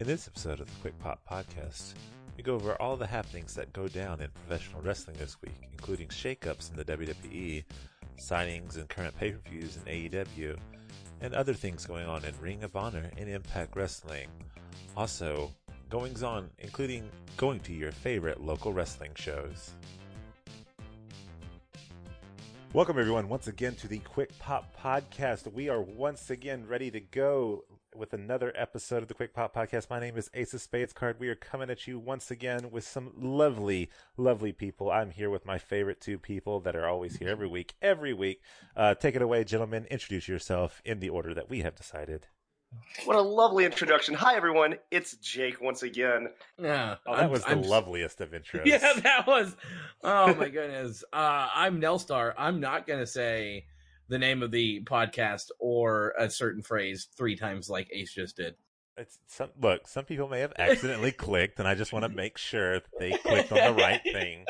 In this episode of the Quick Pop Podcast, we go over all the happenings that go down in professional wrestling this week, including shakeups in the WWE, signings and current pay per views in AEW, and other things going on in Ring of Honor and Impact Wrestling. Also, goings on, including going to your favorite local wrestling shows. Welcome, everyone, once again to the Quick Pop Podcast. We are once again ready to go with another episode of the Quick Pop Podcast. My name is Ace of Spades Card. We are coming at you once again with some lovely, lovely people. I'm here with my favorite two people that are always here every week. Every week. Uh, take it away, gentlemen. Introduce yourself in the order that we have decided. What a lovely introduction. Hi, everyone. It's Jake once again. Yeah. Oh, that I'm- was the I'm- loveliest of intros. Yeah, that was. Oh my goodness. Uh, I'm Nelstar. I'm not gonna say the name of the podcast or a certain phrase three times like Ace just did. It's some, look, some people may have accidentally clicked, and I just want to make sure that they clicked on the right thing.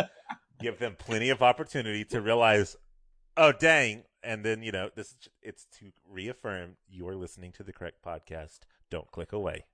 Give them plenty of opportunity to realize, oh dang, and then you know this is it's to reaffirm you are listening to the correct podcast. Don't click away.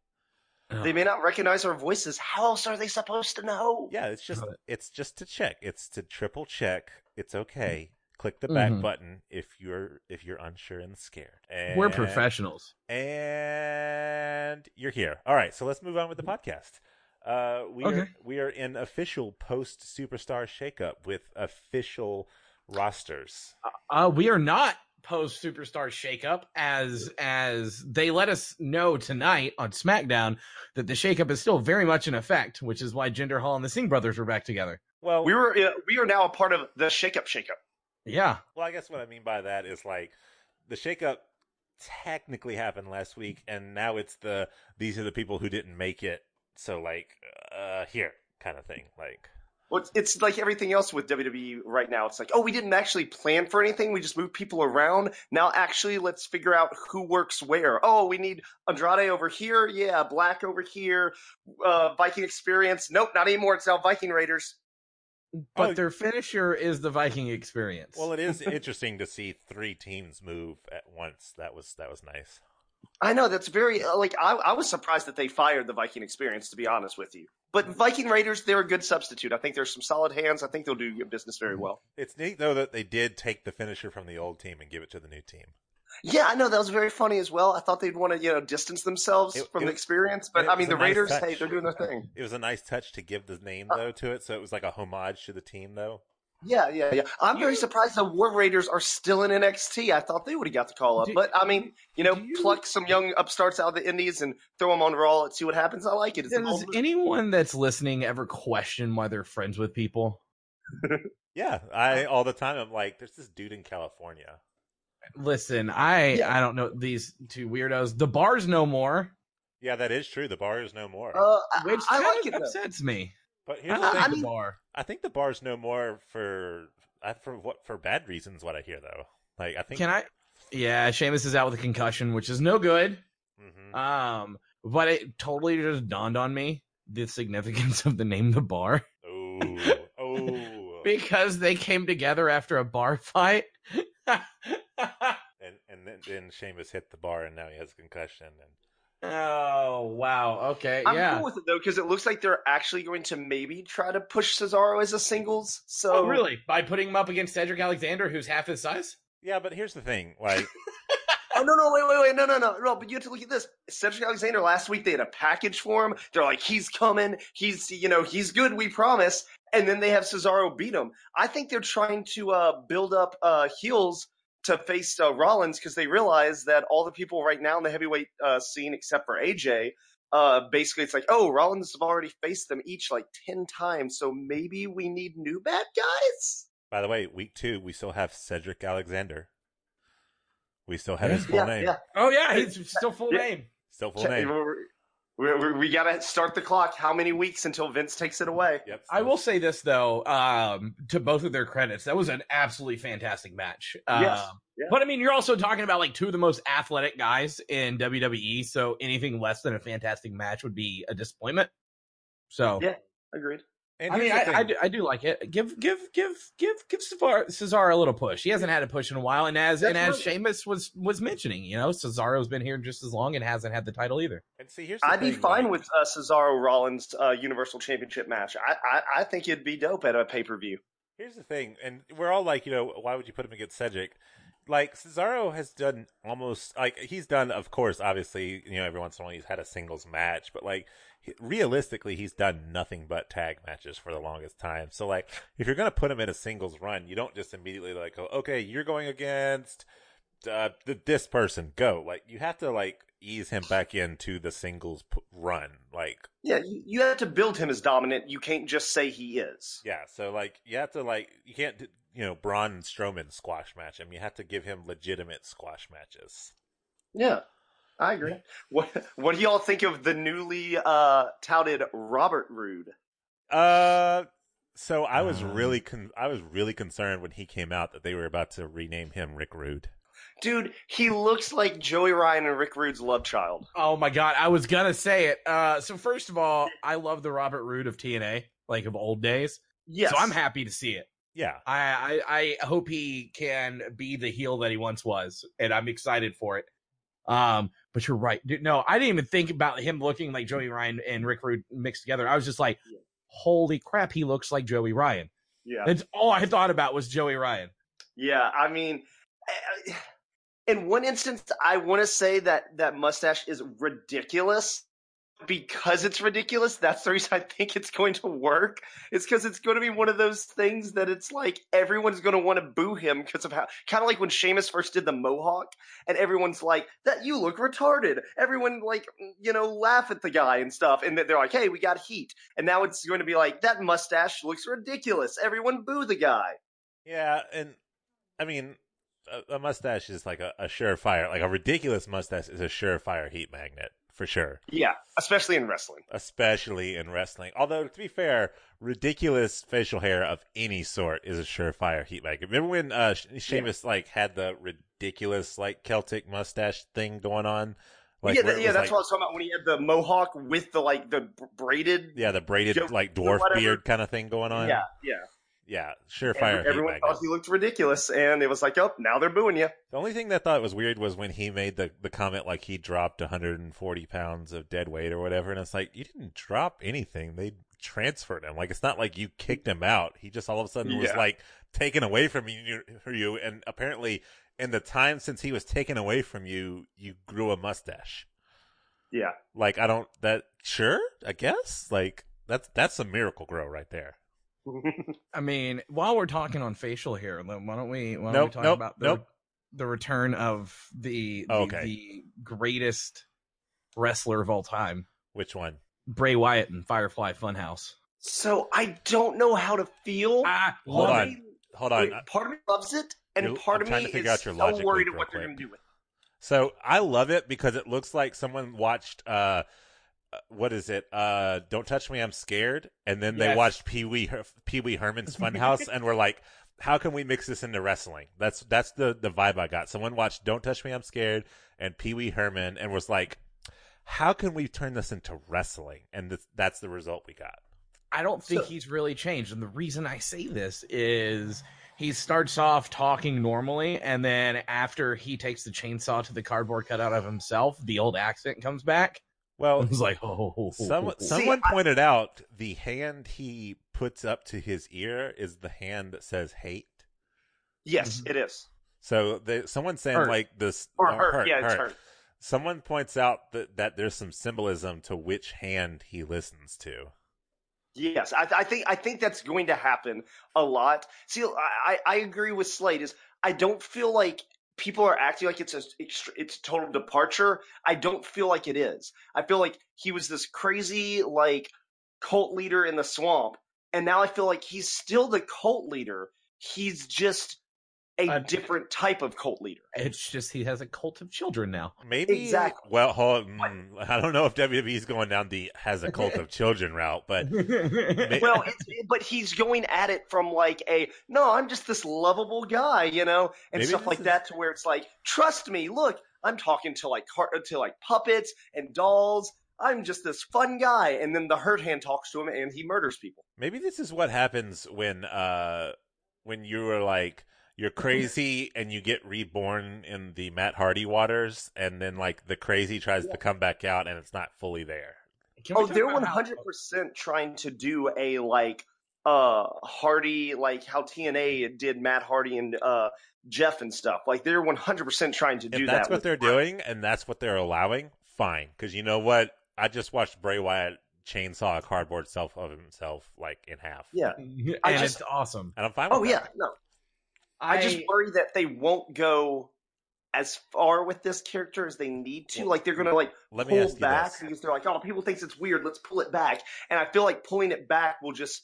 They may not recognize our voices. How else are they supposed to know? Yeah, it's just it's just to check. It's to triple check. It's okay. Click the back Mhm. button if you're if you're unsure and scared. And, We're professionals. and you're here. All right, so let's move on with the podcast. Uh, we are we are in official post superstar shakeup with official rosters. Uh, we are not post superstar shakeup as as they let us know tonight on SmackDown that the shakeup is still very much in effect, which is why Jinder Mahal and the Singh brothers were back together. Well, We were uh, we are now a part of the shakeup shakeup. Yeah. well, I guess what I mean by that is like the shakeup technically happened last week, and now it's the these are the people who didn't make it. So like, uh, here kind of thing. Like, Well, it's, it's like everything else with WWE right now. It's like, oh, we didn't actually plan for anything. We just moved people around. Now, actually, let's figure out who works where. Oh, we need Andrade over here. Yeah, Black over here. Uh, Viking Experience. Nope, not anymore. It's now Viking Raiders. But Oh. their finisher is the Viking experience. well, it is interesting to see three teams move at once. That was that was nice. I know that's very uh, like I, I was surprised that they fired the Viking Experience. To be honest with you, but Viking Raiders they're a good substitute. I think there's some solid hands. I think they'll do your business very well. It's neat though that they did take the finisher from the old team and give it to the new team. Yeah, I know that was very funny as well. I thought they'd want to you know distance themselves It- from it the was- experience, but I mean the nice Raiders, touch. hey, they're doing their thing. It was a nice touch to give the name Uh, though to it, so it was like a homage to the team though. Yeah, yeah, yeah. I'm very surprised the War Raiders are still in NXT. I thought they would have got the call up, Do- but I mean, you know, you- pluck some young upstarts out of the Indies and throw them on Raw and see what happens. I like it. It's Does bold- anyone that's listening ever question why they're friends with people? Yeah, I all the time I'm like, there's this dude in California. Listen, I Yeah. I don't know these two weirdos. The bar's no more, Yeah, that is true. The bar is no more. uh, I, which I kind like of it. though. upsets me. but here's the I- thing: like mean- the bar. I think the bar's no more for for what for bad reasons. What I hear though, like I think. Can I? Yeah, Sheamus is out with a concussion, which is no good. Mhm. Um, but it totally just dawned on me the significance of the name the bar Oh, oh, because they came together after a bar fight. and and then, then Sheamus hit the bar, and now he has a concussion. And oh wow! Okay, I'm yeah. cool with it though because it looks like they're actually going to maybe try to push Cesaro as a singles. So Oh, really? By putting him up against Cedric Alexander, who's half his size? yeah, but here's the thing: like, Oh no no wait wait wait no no no no! But you have to look at this. Cedric Alexander last week they had a package for him. They're like he's coming. He's you know he's good. We promise. And then they have Cesaro beat him. I think they're trying to uh, build up uh, heels to face uh, Rollins because they realize that all the people right now in the heavyweight uh, scene, except for AJ, uh, basically it's like, oh, Rollins have already faced them each like ten times, so maybe we need new bad guys. by the way, week two we still have Cedric Alexander. We still have his full yeah, name. yeah. Oh yeah, he's still full Yeah. name. Still full Check- name. We, we, we gotta start the clock. How many weeks until Vince takes it away? Yep. I will say this though, um, to both of their credits, that was an absolutely fantastic match. Um, Yes. Yeah. But I mean, you're also talking about like two of the most athletic guys in WWE, so anything less than a fantastic match would be a disappointment. So Yeah. Agreed. And I mean, I, I, do, I do like it. Give, give, give, give, give Cesaro, Cesaro a little push. He hasn't had a push in a while, and as and as That's Sheamus was was mentioning, you know, Cesaro's been here just as long and hasn't had the title either. and see, here's the I'd be fine like- with uh, Cesaro Rollins uh, Universal Championship match. I, I I think it'd be dope at a pay per view. Here's the thing, and we're all like, you know, why would you put him against Cedric? Like Cesaro has done almost like he's done, of course, obviously, you know, every once in a while he's had a singles match, but like he- realistically, he's done nothing but tag matches for the longest time. So like, if you're gonna put him in a singles run, you don't just immediately like go, okay, you're going against uh, th- this person, go. Like you have to like ease him back into the singles p- run, like Yeah, you, you have to build him as dominant. You can't just say he is. Yeah, so like you have to like you can't you know Braun and Strowman squash match him. You have to give him legitimate squash matches. Yeah, I agree. What What do y'all think of the newly uh, touted Robert Roode? Uh, so I was Um. really con- I was really concerned when he came out that they were about to rename him Rick Rude. Dude, he looks like Joey Ryan and Rick Rude's love child. Oh my god, I was gonna say it. Uh, so first of all, I love the Robert Roode of TNA, like of old days. Yes. So I'm happy to see it. Yeah, I, I I hope he can be the heel that he once was, and I'm excited for it. Um, but you're right, dude. No, I didn't even think about him looking like Joey Ryan and Rick Rude mixed together. I was just like, holy crap, he looks like Joey Ryan. Yeah. That's all I thought about was Joey Ryan. Yeah, I mean, eh, in one instance, I want to say that that mustache is ridiculous. Because it's ridiculous, that's the reason I think it's going to work. It's because it's going to be one of those things that it's like everyone's going to want to boo him because of how, kind of like when Sheamus first did the mohawk, and everyone's like, "That you look retarded." Everyone like, you know, laugh at the guy and stuff, and they're like, "Hey, we got heat." And now it's going to be like, "That mustache looks ridiculous." Everyone boo the guy. yeah, and I mean, a, a mustache is like a, a surefire, like a ridiculous mustache is a surefire heat magnet for sure. Yeah, especially in wrestling. especially in wrestling. Although to be fair, ridiculous facial hair of any sort is a surefire heat magnet. Remember when uh Sh- Sheamus like had the ridiculous like Celtic mustache thing going on? Like yeah, that- yeah, that's like, what I was talking about when he had the mohawk with the like the braided. yeah, the braided like dwarf beard kind of thing going on. yeah, yeah. Yeah, surefire heat everyone thought he looked ridiculous, and it was like, oh, now they're booing you. The only thing that I thought was weird was when he made the, the comment like he dropped 140 pounds of dead weight or whatever, and it's like you didn't drop anything. They transferred him. Like it's not like you kicked him out. He just all of a sudden was like taken away from you, for you, and apparently in the time since he was taken away from you, you grew a mustache. Yeah, Like I don't that sure I guess like that's that's a miracle grow right there. I mean, while we're talking on facial hair, why don't we why don't Nope, we talk nope, about the nope. the return of the the, Okay. the greatest wrestler of all time, Which one? Bray Wyatt and Firefly Funhouse. so I don't know how to feel. Ah, Hold on. it. Hold on. Wait, part of me loves it, and You're- part I'm of trying me to figure is out your so logic worried loop of what real they're going to do with it. So I love it because it looks like someone watched uh, what is it? Uh Don't Touch Me I'm Scared and then they watched Pee Wee Pee Wee Herman's Funhouse and were like how can we mix this into wrestling? That's that's the the vibe I got. Someone watched Don't Touch Me I'm Scared and Pee Wee Herman and was like how can we turn this into wrestling? And th- that's the result we got. I don't think So- he's really changed. And the reason I say this is he starts off talking normally, and then after he takes the chainsaw to the cardboard cutout of himself, the old accent comes back. I Well, was like, oh, Someone, See, someone I- pointed out the hand he puts up to his ear is the hand that says hate. Yes, Mhm. it is. So the, someone's saying Hurt. like this Or oh, hurt, yeah, it's hurt. Someone points out that, that there's some symbolism to which hand he listens to. Yes, I, I think I think that's going to happen a lot. See, I, I I agree with Slade. Is I don't feel like people are acting like it's a it's, a total departure. I don't feel like it is. I feel like he was this crazy like cult leader in the swamp, and now I feel like he's still the cult leader. He's just a Uh, different type of cult leader. It's just he has a cult of children now. Maybe Exactly. Well, hold, mm, I don't know if WWE's going down the has a cult of children route, but may- well, it's, but he's going at it from like a no, I'm just this lovable guy, you know, and Maybe stuff like is- that, to where it's like, trust me, look, I'm talking to like car- to like puppets and dolls. I'm just this fun guy, and then the hurt hand talks to him, and he murders people. Maybe this is what happens when uh when you were like you're crazy and you get reborn in the Matt Hardy waters, and then like the crazy tries to come back out and it's not fully there. Oh, they're about one how- hundred percent trying to do a like uh Hardy, like how TNA did Matt Hardy and uh Jeff and stuff. Like they're one hundred percent trying to do If that. that's what they're Bray. doing and that's what they're allowing, fine. Because you know what? I just watched Bray Wyatt chainsaw a cardboard self of himself like in half. Yeah. and I just- it's awesome. And I'm fine with Oh that. yeah, no. I, just worry that they won't go as far with this character as they need to. Like they're gonna like Let pull back because they're like, oh, people thinks it's weird. Let's pull it back. And I feel like pulling it back will just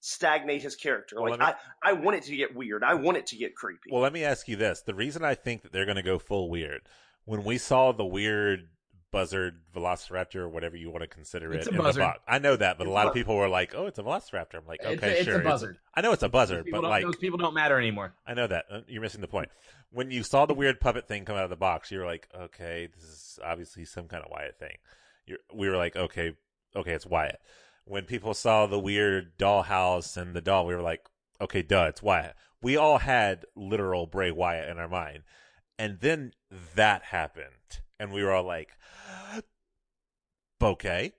stagnate his character. Well, like me- I, I want it to get weird. I want it to get creepy. Well, let me ask you this. The reason I think that they're going to go full weird, when we saw the weird buzzard velociraptor or whatever you want to consider it. It's it a in buzzard. the box. I know that, but It's a lot of people were like, "Oh, it's a velociraptor." I'm like, It's "Okay, a- it's sure." a buzzard. I know it's a buzzard, but like those people don't matter anymore. I know that. Uh, You're missing the point. When you saw the weird puppet thing come out of the box, you were like, "Okay, this is obviously some kind of Wyatt thing." You're, we were like, "Okay, okay, it's Wyatt." When people saw the weird dollhouse and the doll, we were like, "Okay, duh, it's Wyatt." We all had literal Bray Wyatt in our mind, and then that happened, and we were all like, "Okay."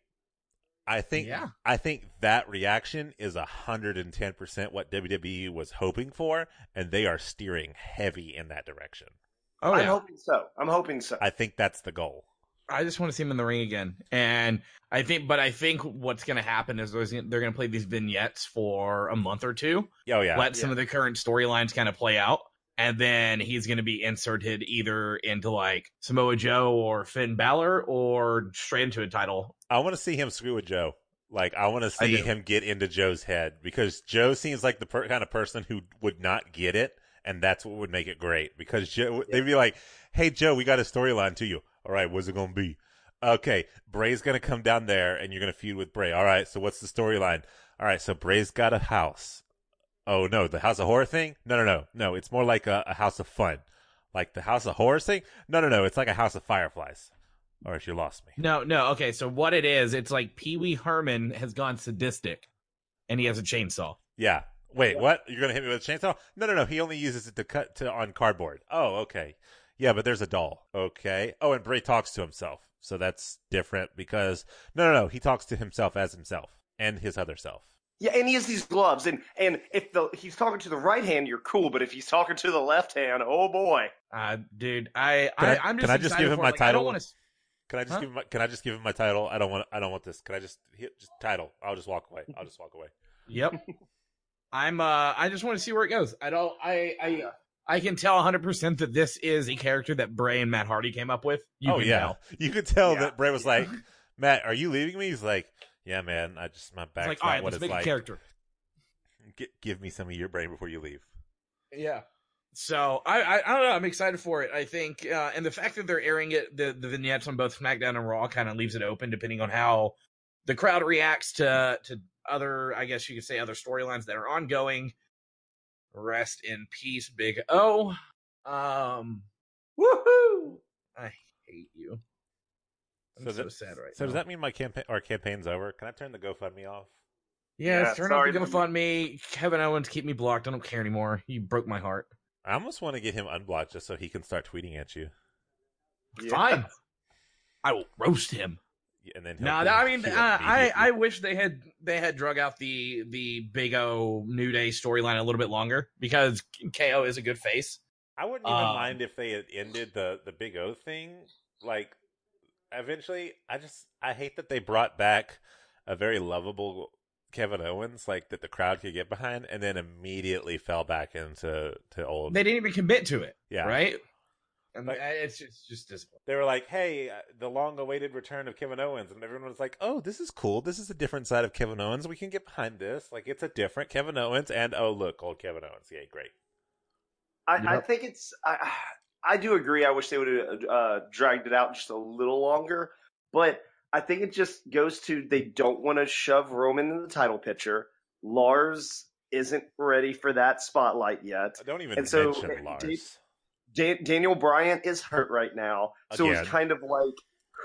I think Yeah. I think that reaction is hundred and ten percent what WWE was hoping for, and they are steering heavy in that direction. Oh I'm yeah. hoping so. I'm hoping so. I think that's the goal. I just want to see him in the ring again. And I think, but I think what's going to happen is they're going to play these vignettes for a month or two, Oh yeah, let some of the current storylines kind of play out. And then he's going to be inserted either into like Samoa Joe or Finn Balor or straight into a title. I want to see him screw with Joe. Like I want to see him get into Joe's head because Joe seems like the per- kind of person who would not get it, and that's what would make it great. Because Joe, they'd be like, "Hey Joe, we got a storyline to you. All right, what's it gonna be? Okay, Bray's gonna come down there, and you're gonna feud with Bray. All right, so what's the storyline? All right, so Bray's got a house. Oh no, the House of Horror thing? No, no, no, no. It's more like a, a House of Fun, like the House of Horror thing. No, no, no. It's like a House of Fireflies. All right, you lost me. No, no. Okay. So what it is, it's like Pee Wee Herman has gone sadistic and he has a chainsaw. Yeah. Wait, what? You're gonna hit me with a chainsaw? No, no, no. He only uses it to cut to on cardboard. Oh, okay. Yeah, but there's a doll. Okay. Oh, and Bray talks to himself, so that's different because no, no, no. He talks to himself as himself and his other self. Yeah, and he has these gloves, and and if the he's talking to the right hand, you're cool, but if he's talking to the left hand, oh boy. Uh, dude, I, Can I, I- I'm can just I just excited give him for my it. Like, I don't title? want to. Can I just Huh? give him? My, can I just give him my title? I don't want. I don't want this. Can I just hit just title? I'll just walk away. I'll just walk away. Yep. I'm. Uh, I just want to see where it goes. I don't. I. I. I can tell 100 percent that this is a character that Bray and Matt Hardy came up with. You oh can yeah, tell. you could tell Yeah. that Bray was like, Matt, are you leaving me? He's like, Yeah, man. I just my back. back's like, not all right, what let's make like. a character. Gi- give me some of your brain before you leave. Yeah. So I, I I don't know. I'm excited for it. I think, uh, and the fact that they're airing it, the the vignettes on both SmackDown and Raw, kind of leaves it open depending on how the crowd reacts to to other, I guess you could say, other storylines that are ongoing. Rest in peace, Big O. Um, Woohoo! I hate you. I'm So so, that- sad right So now. does that mean my campaign our campaign's over? Can I turn the GoFundMe off? Yes, Yeah, turn off the. GoFundMe. Kevin Owens, keep me blocked. I don't care anymore. You broke my heart. I almost want to get him unblocked just so he can start tweeting at you. Yeah. Fine. I will roast him. And then he'll- No, I mean, uh, I I wish they had they had drug out the the Big O New Day storyline a little bit longer because KO is a good face. I wouldn't even Um, mind if they had ended the the Big O thing. Like, eventually, I just I hate that they brought back a very lovable Kevin Owens, like that the crowd could get behind, and then immediately fell back into to old. They didn't even commit to it, yeah, right? And Like- I- it's just just disappointing. They were like, "Hey, uh, the long-awaited return of Kevin Owens," and everyone was like, "Oh, this is cool. This is a different side of Kevin Owens. We can get behind this. Like, it's a different Kevin Owens." And oh, look, old Kevin Owens. Yeah, great. I, I think it's. I, I do agree. I wish they would have uh, dragged it out just a little longer, but I think it just goes to they don't want to shove Roman in the title picture. Lars isn't ready for that spotlight yet. I don't even And so, mention uh, Lars. Dave- Dan- Daniel Bryan is hurt right now, so Again. it's kind of like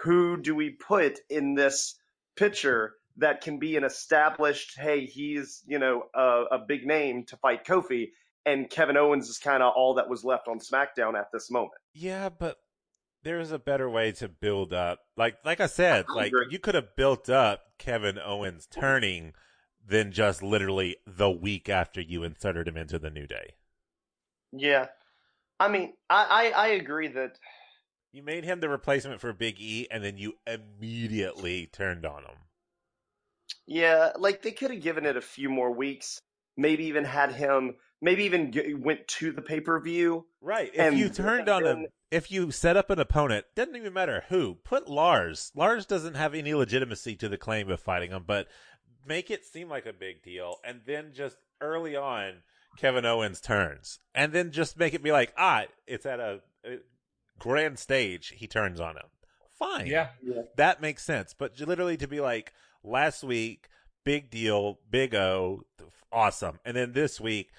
who do we put in this picture that can be an established, hey, he's you know a, a big name to fight Kofi, and Kevin Owens is kind of all that was left on SmackDown at this moment. Yeah, but there's a better way to build up. Like like I said, I like you could have built up Kevin Owens turning than just literally the week after you inserted him into the New Day. Yeah, I mean, I I, I agree that You made him the replacement for Big E, and then you immediately turned on him. Yeah, like they could have given it a few more weeks. Maybe even had him. Maybe even g- went to the pay per view. Right. If And you turned on him, then- if you set up an opponent, doesn't even matter who. Put Lars. Lars doesn't have any legitimacy to the claim of fighting him, but make it seem like a big deal, and then just early on, Kevin Owens turns, and then just make it be like, ah, it's at a, a grand stage. He turns on him. Fine. Yeah. that makes sense. But literally to be like last week, big deal, Big O, awesome, and then this week,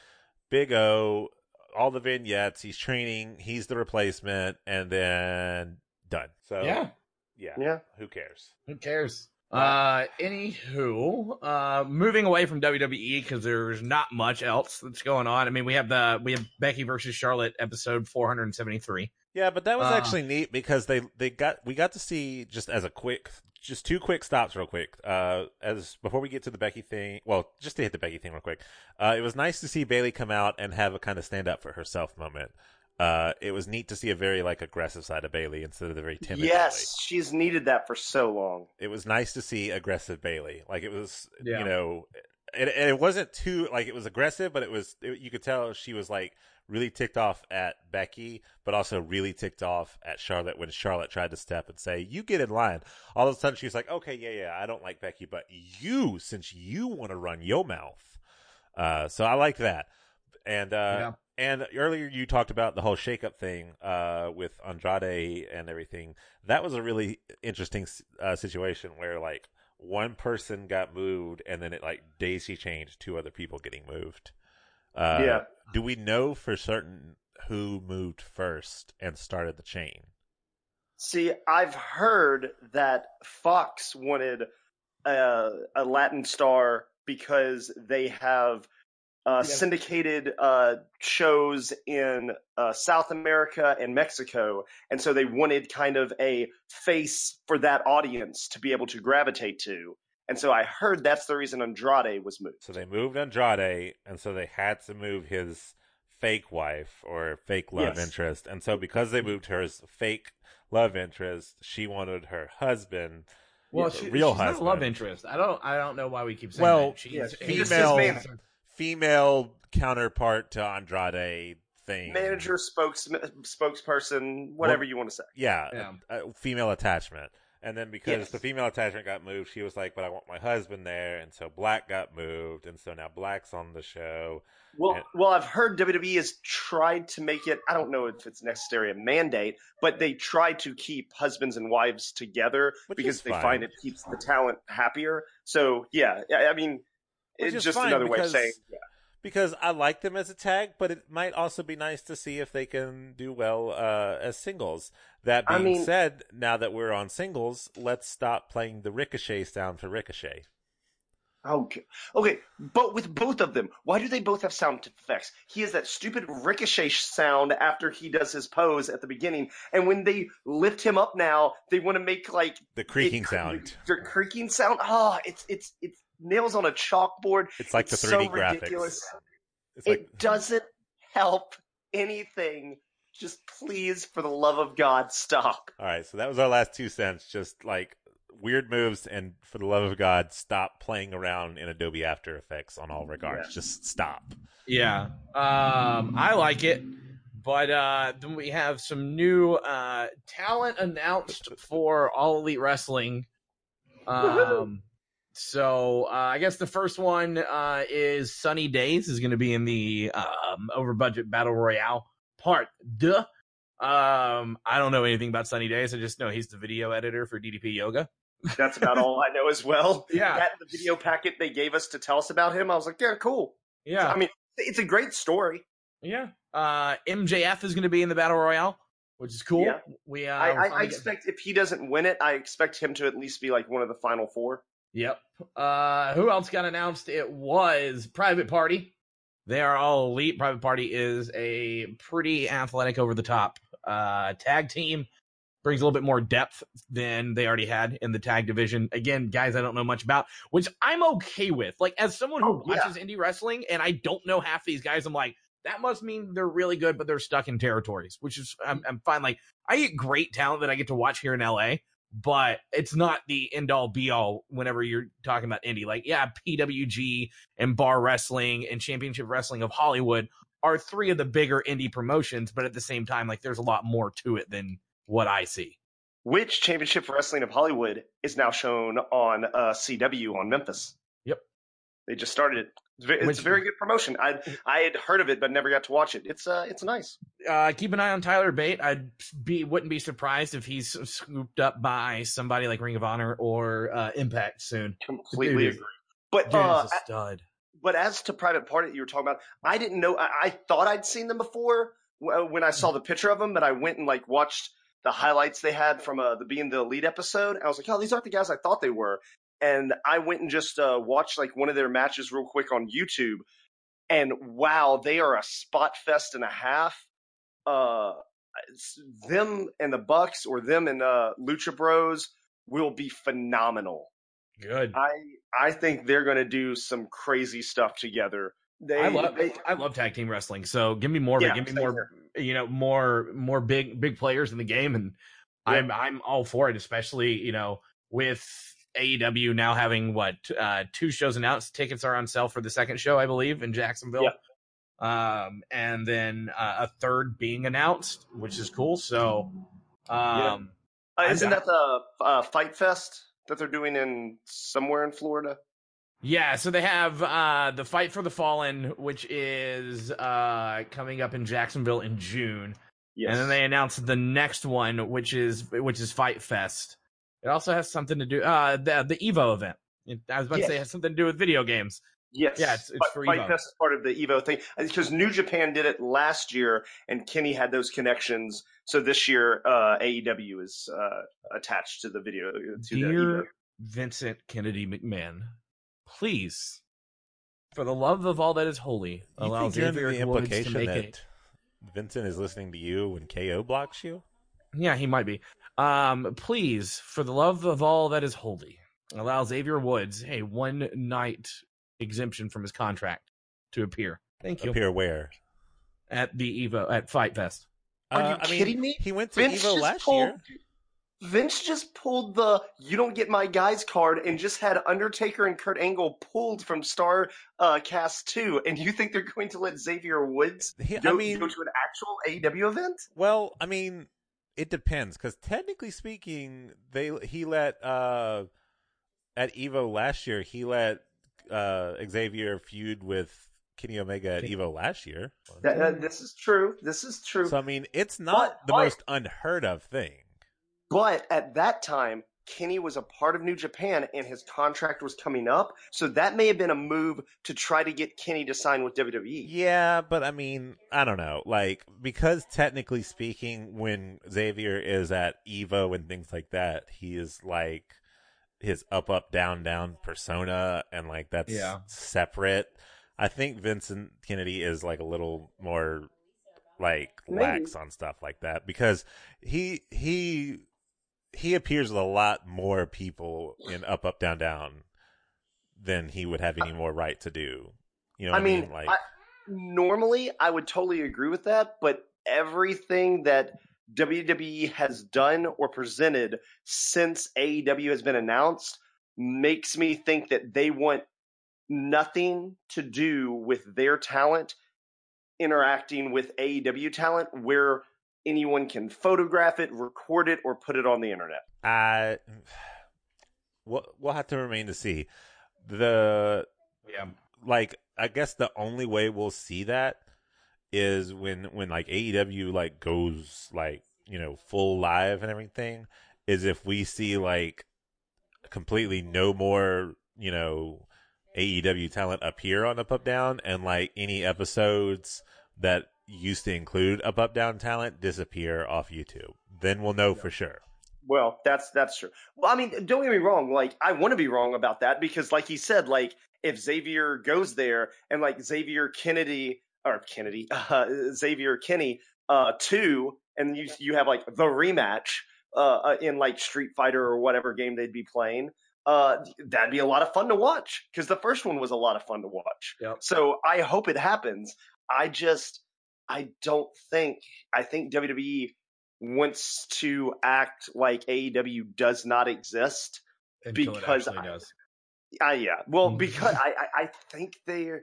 Big O, all the vignettes, he's training, he's the replacement, and then done. So Yeah. yeah, Yeah. who cares? Who cares? Uh, anywho, uh, moving away from WWE because there's not much else that's going on. I mean, we have the we have Becky versus Charlotte episode 473. Yeah, but that was Uh, actually neat because they they got we got to see just as a quick just two quick stops real quick. Uh as before we get to the Becky thing, well, just to hit the Becky thing real quick. Uh it was nice to see Bayley come out and have a kind of stand up for herself moment. Uh it was neat to see a very like aggressive side of Bayley instead of the very timid yes, she's needed that for so long. It was nice to see aggressive Bayley. Like it was Yeah. you know it, it wasn't too like it was aggressive, but it was it, you could tell she was like really ticked off at Becky, but also really ticked off at Charlotte when Charlotte tried to step and say, "You get in line." All of a sudden, she was like, "Okay, yeah, yeah, I don't like Becky, but you, since you want to run your mouth." Uh, so I like that, and uh, Yeah. and earlier you talked about the whole shakeup thing uh, with Andrade and everything. That was a really interesting uh, situation where like one person got moved, and then it like daisy changed two other people getting moved. Uh, Yeah. Do we know for certain who moved first and started the chain? See, I've heard that Fox wanted a, a Latin star because they have uh, Yeah. syndicated uh, shows in uh, South America and Mexico, and so they wanted kind of a face for that audience to be able to gravitate to. And so I heard that's the reason Andrade was moved. So they moved Andrade, and so they had to move his fake wife or fake love Yes. interest. And so because they moved her as fake love interest, she wanted her husband. Well, she, real she's not a husband. love interest. I don't. I don't know why we keep saying Well, that. She's yeah, a- he just female- says Female counterpart to Andrade thing. manager, spokes, spokesperson, whatever you want to say. Yeah, Yeah. a- a female attachment. And then because Yes. the female attachment got moved, she was like, "But I want my husband there," and so Black got moved, and so now Black's on the show. Well, Yeah. well, I've heard WWE has tried to make it. I don't know if it's necessarily a mandate, but they try to keep husbands and wives together Which because they fine. find it keeps the talent happier. So yeah, I I mean, Which it's just another way of saying yeah. Because I like them as a tag, but it might also be nice to see if they can do well uh, as singles. That I being mean- said, now that we're on singles, let's stop playing the Ricochet sound for Ricochet. Okay, okay, but with both of them, why do they both have sound effects? He has that stupid ricochet sound after he does his pose at the beginning, and when they lift him up now, they want to make like The creaking it- sound. The creaking sound. Oh, it's it's it's nails on a chalkboard. It's like the 3D so graphics. ridiculous. It's like it doesn't help anything. Just please, for the love of God, stop. all right. So that was our last two cents. Just like weird moves, and for the love of God, stop playing around in Adobe After Effects on all regards. Just stop. Yeah. Um, I like it. But uh, then we have some new uh, talent announced for All Elite Wrestling. Um, so uh, I guess the first one uh, is Sunny Days is going to be in the um, over budget battle royale part. Duh. Um, I don't know anything about Sunny Days. I just know he's the video editor for DDP Yoga. That's about all I know as well. Yeah. That the video packet they gave us to tell us about him, I was like, yeah, cool. Yeah. I mean, it's a great story. Yeah. Uh, MJF is going to be in the battle royale, which is cool. Yeah. We uh, I, I, I expect if he doesn't win it, I expect him to at least be like one of the final four. Yep. Uh, who else got announced? It was Private Party. They are all elite. Private Party is a pretty athletic, over the top uh, tag team. Brings a little bit more depth than they already had in the tag division. Again, guys, I don't know much about, which I'm okay with. Like, as someone who Oh, yeah. watches indie wrestling and I don't know half these guys, I'm like, that must mean they're really good, but they're stuck in territories, which is I'm, I'm fine. Like, I get great talent that I get to watch here in LA, but it's not the end all be all whenever you're talking about indie. Like, yeah, PWG and Bar Wrestling and Championship Wrestling of Hollywood are three of the bigger indie promotions, but at the same time, like, there's a lot more to it than what I see. Which Championship Wrestling of Hollywood is now shown on uh, CW on Memphis. They just started it. It's ve- It's Which- a very good promotion. I I had heard of it but never got to watch it. It's uh it's nice. Uh, keep an eye on Tyler Bate. I'd be wouldn't be surprised if he's scooped up by somebody like Ring of Honor or uh, Impact soon. Completely agree. But Dude uh, a stud. but as to Private Party that you were talking about, I didn't know. I, I thought I'd seen them before when I saw the picture of them, but I went and like watched the highlights they had from uh, the being the elite episode. I was like, oh, these aren't the guys I thought they were. And I went and just uh, watched like one of their matches real quick on YouTube, and wow, they are a spot fest and a half. Uh, them and the Bucks or them and uh, Lucha Bros will be phenomenal. Good. I I think they're going to do some crazy stuff together. They, I love they- I love tag team wrestling. So give me more of Yeah, it. Give me more you know, more more big big players in the game and Yeah. I'm I'm all for it, especially, you know, with AEW now having what uh two shows announced. Tickets are on sale for the second show, I believe, in Jacksonville. Um and then uh, a third being announced, which is cool. So um uh, isn't that the uh, Fight Fest that they're doing in somewhere in Florida? Yeah, so they have uh the Fight for the Fallen, which is uh coming up in Jacksonville in June. Yes. And then they announced the next one, which is which is Fight Fest. It also has something to do uh the the Evo event. I was about to say it has something to do with video games. yes. yeah, it's- it's Fight- for Fight Evo. Fest is part of the Evo thing because New Japan did it last year, and Kenny had those connections. So this year, uh, AEW is uh, attached to the video to the Evo. Dear Vincent Kennedy McMahon, please, for the love of all that is holy, You allow think you're Xavier the Woods to implication make that it. Vincent is listening to you when KO blocks you? Yeah, he might be. Um, please, for the love of all that is holy, allow Xavier Woods a one night exemption from his contract to appear. Thank you. Appear where? At the Evo at Fight Fest. Are you Uh, I mean, kidding me? He went to Vince Evo just last pulled, year. Vince just pulled the "you don't get my guys" card and just had Undertaker and Kurt Angle pulled from Star uh, Cast Two, and you think they're going to let Xavier Woods He- I mean- go to an actual AEW event? Well, I mean, it depends because technically speaking, they he let uh at Evo last year he let uh Xavier feud with Kenny Omega at Evo last year. That, that- this is true. This is true. So I mean, it's not But- the but- most unheard of thing. But at that time, Kenny was a part of New Japan and his contract was coming up. So that may have been a move to try to get Kenny to sign with. WWE. Yeah, but I mean, I don't know. Like because technically speaking, when Xavier is at Evo and things like that, he is like his up up down down persona and like that's Yeah. separate. I think Vincent Kennedy is like a little more like Maybe. lax on stuff like that because he he he appears with a lot more people in up up down down than he would have any more right to do. You know, what I mean, like I, normally I would totally agree with that, but everything that WWE has done or presented since AEW has been announced makes me think that they want nothing to do with their talent interacting with AEW talent where anyone can photograph it, record it, or put it on the internet. I we'll, we'll have to remain to see. The Yeah. like I guess the only way we'll see that is when when like AEW like goes like, you know, full live and everything is if we see like completely no more, you know, AEW talent appear on Up Up Down and like any episodes that used to include Up Up Down talent disappear off YouTube. Then we'll know for sure. Well, that's that's true. Well, I mean, don't get me wrong. Like, I want to be wrong about that because, like he said, like if Xavier goes there and like Xavier Kennedy or Kennedy, uh, Xavier Kenny, uh, two, and you you have like the rematch uh, uh, in like Street Fighter or whatever game they'd be playing. Uh, that'd be a lot of fun to watch because the first one was a lot of fun to watch. Yep. So I hope it happens. I just I don't think I think WWE wants to act like AEW does not exist. Until Because I- does. Uh, yeah, well, Mhm. because I, I, I think they're,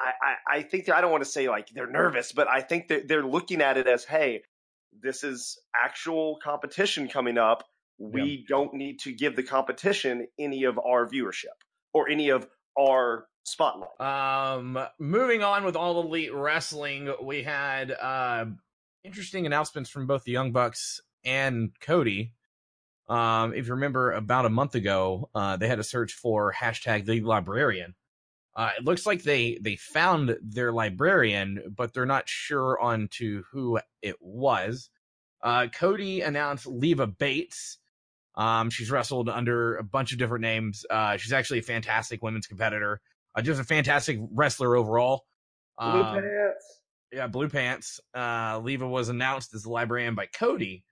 I, I, I think I don't want to say like they're nervous, but I think that they're looking at it as, hey, this is actual competition coming up. We don't need to give the competition any of our viewership or any of our spotlight. Um, moving on with all elite wrestling, we had uh, interesting announcements from both the Young Bucks and Cody. Um, if you remember, about a month ago, uh, they had a search for hashtag the librarian. Uh, it looks like they they found their librarian, but they're not sure on to who it was. Uh, Cody announced Leva Bates. Um, she's wrestled under a bunch of different names. Uh, she's actually a fantastic women's competitor uh, just a fantastic wrestler overall. Blue Um, pants. yeah, Blue Pants. Uh, Leva was announced as the librarian by Cody,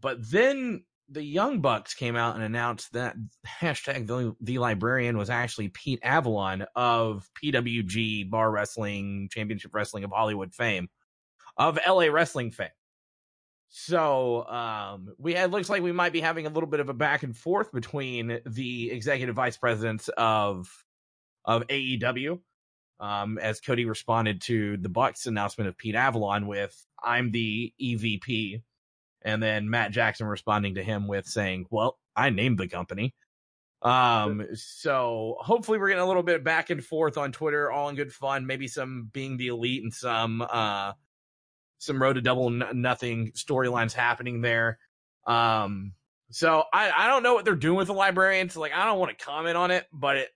but then the Young Bucks came out and announced that hashtag the, the librarian was actually Pete Avalon of PWG Bar Wrestling Championship Wrestling of Hollywood fame, of LA Wrestling fame. So um, we it looks like we might be having a little bit of a back and forth between the executive vice presidents of of AEW um, as Cody responded to the Bucks announcement of Pete Avalon with "I'm the EVP," and then Matt Jackson responding to him with saying, "Well, I named the company." Um, so hopefully we're getting a little bit back and forth on Twitter, all in good fun. Maybe some being the elite and some uh, some road to double n- nothing storylines happening there. Um, so I I don't know what they're doing with the librarians. Like I don't want to comment on it, but it